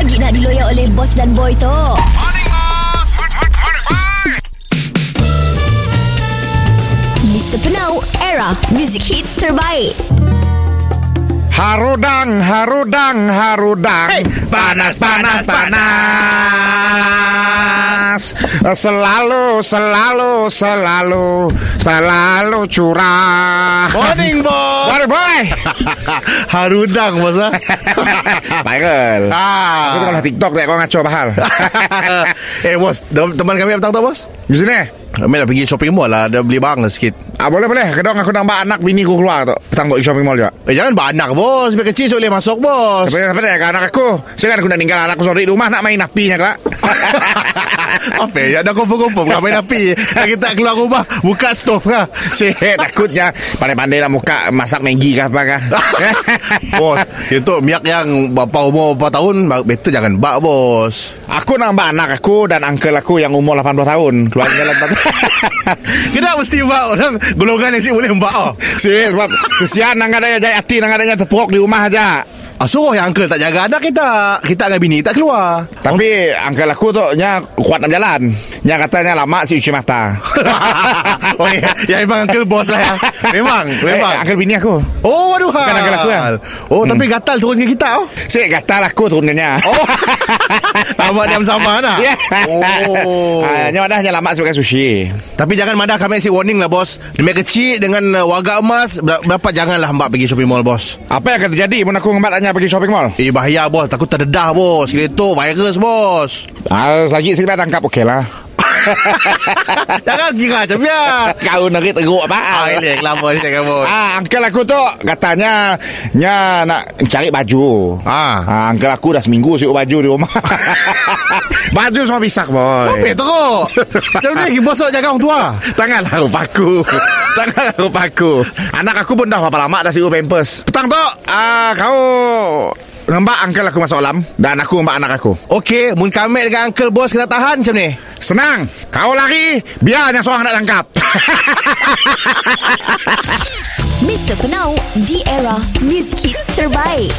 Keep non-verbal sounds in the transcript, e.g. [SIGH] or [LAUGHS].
lagi nak diloyak oleh bos dan boy tu? Mr. Penau, era music hit terbaik. Harudang, harudang, harudang. Hey, panas, panas, panas. Selalu, selalu, selalu, selalu curah. Morning, bos. Morning, boy. [LAUGHS] Harudang, bos. ah. [LAUGHS] Michael. ah. Aku tu kalau TikTok tak kau ngaco bahal. [LAUGHS] eh, bos. tem- Teman kami petang tu, bos. Di sini. Kami nak pergi shopping mall lah. Ada beli barang sikit. Ah, boleh, boleh. Kedong aku nampak anak bini ku keluar tu. Petang tu shopping mall juga. Eh, jangan banyak, bos. Biar kecil boleh masuk, bos. Tapi apa dia anak aku Sekarang aku nak tinggal anak aku sorry di rumah Nak main apinya kelak [LAUGHS] Apa ya? Dah confirm-confirm Kau main api Dah kita keluar rumah Buka stove kah? Si takutnya Pandai-pandai nak muka Masak Maggi kah apa kah [LAUGHS] bos Itu miak yang Bapa umur berapa tahun Better jangan bak bos Aku nambah anak aku Dan uncle aku Yang umur 80 tahun Keluar jalan [LAUGHS] [LAUGHS] Kenapa mesti bak orang Golongan yang si boleh bak oh. Si sebab Kesian nang adanya jaya hati Nang adanya tepuk di rumah aja. Ah, suruh yang uncle tak jaga. Anak kita Kita dengan bini tak keluar. Tapi uncle aku tu Nya kuat nak jalan Nya katanya lama si uci mata [LAUGHS] oh ya, ya memang uncle bos lah ya. Memang, memang. eh, Uncle bini aku Oh, waduh. Bukan uncle aku, ya? Oh, tapi gatal turun ke kita oh. Si gatal aku turunnya Oh. [LAUGHS] Lama diam sama nak. Ya. Oh. Ah, Nya dah lama suka sushi Tapi jangan madah kami si warning lah bos Demi kecil dengan uh, warga emas ber- Berapa janganlah mbak pergi shopping mall bos Apa yang akan terjadi Mun aku ngembat hanya pergi shopping mall Eh bahaya bos Takut terdedah bos Kira itu virus bos Ah, lagi segera tangkap okey lah [LAUGHS] Jangan kira macam ya Kau nari teruk apa Ah ini kelapa ni bos Ah, uncle aku tu katanya nya nak cari baju. Ah. ah uncle aku dah seminggu siuk baju di rumah. [LAUGHS] baju semua pisak, boy. Apa teruk? [LAUGHS] Macam ni lagi bos jaga orang tua? Tanganlah rupaku Tanganlah rupaku Anak aku pun dah berapa lama dah siuk pampers. Petang tu ah, Kau Ngembak uncle aku masuk alam Dan aku ngembak anak aku Okey Mun kami dengan uncle bos Kena tahan macam ni Senang Kau lari Biar yang seorang nak tangkap [LAUGHS] Mr. Penau, di era music hit terbaik.